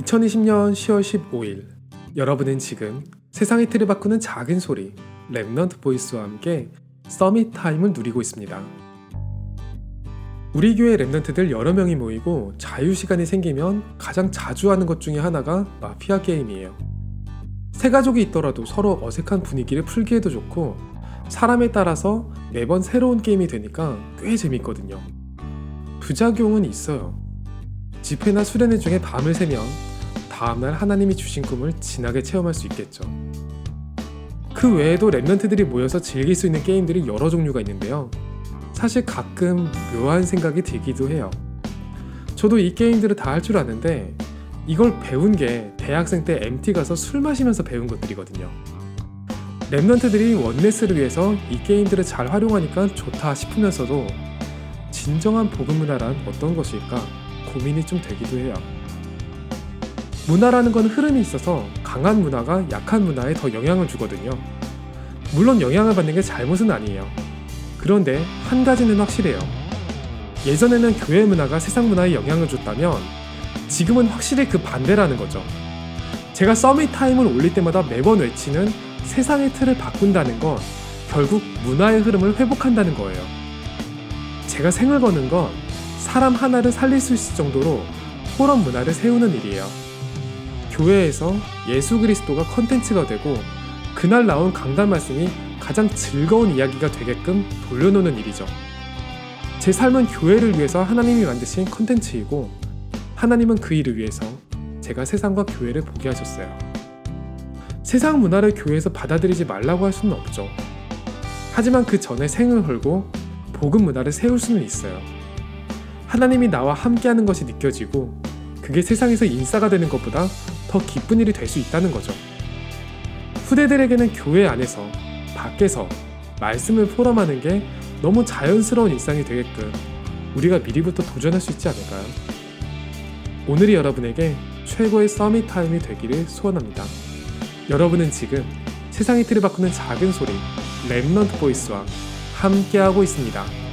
2020년 10월 15일 여러분은 지금 세상의 틀을 바꾸는 작은 소리 Remnant Voice와 함께 Summit Time을 누리고 있습니다. 우리 교회 Remnant들 여러 명이 모이고 자유 시간이 생기면 가장 자주 하는 것 중에 하나가 마피아 게임이에요. 세 가족이 있더라도 서로 어색한 분위기를 풀기에도 좋고 사람에 따라서 매번 새로운 게임이 되니까 꽤 재밌거든요. 부작용은 있어요. 집회나 수련회 중에 밤을 새면 다음날 하나님이 주신 꿈을 진하게 체험할 수 있겠죠. 그 외에도 랩런트들이 모여서 즐길 수 있는 게임들이 여러 종류가 있는데요. 사실 가끔 묘한 생각이 들기도 해요. 저도 이 게임들을 다 할 줄 아는데 이걸 배운 게 대학생 때 MT 가서 술 마시면서 배운 것들이거든요. 랩런트들이 원네스를 위해서 이 게임들을 잘 활용하니까 좋다 싶으면서도 진정한 복음 문화란 어떤 것일까 고민이 좀 되기도 해요. 문화라는 건 흐름이 있어서 강한 문화가 약한 문화에 더 영향을 주거든요. 물론 영향을 받는 게 잘못은 아니에요. 그런데 한 가지는 확실해요. 예전에는 교회 문화가 세상 문화에 영향을 줬다면 지금은 확실히 그 반대라는 거죠. 제가 서밋 타임을 올릴 때마다 매번 외치는 세상의 틀을 바꾼다는 건 결국 문화의 흐름을 회복한다는 거예요. 제가 생을 거는 건 사람 하나를 살릴 수 있을 정도로 포럼 문화를 세우는 일이에요. 교회에서 예수 그리스도가 컨텐츠가 되고 그날 나온 강단 말씀이 가장 즐거운 이야기가 되게끔 돌려놓는 일이죠. 제 삶은 교회를 위해서 하나님이 만드신 컨텐츠이고 하나님은 그 일을 위해서 제가 세상과 교회를 보게 하셨어요. 세상 문화를 교회에서 받아들이지 말라고 할 수는 없죠. 하지만 그 전에 생을 걸고 복음 문화를 세울 수는 있어요. 하나님이 나와 함께하는 것이 느껴지고 그게 세상에서 인싸가 되는 것보다 더 기쁜 일이 될 수 있다는 거죠. 후대들에게는 교회 안에서 밖에서 말씀을 포럼하는 게 너무 자연스러운 일상이 되게끔 우리가 미리부터 도전할 수 있지 않을까요? 오늘이 여러분에게 최고의 Summit Time이 되기를 소원합니다. 여러분은 지금 세상의 틀을 바꾸는 작은 소리 Remnant Voice와 함께하고 있습니다.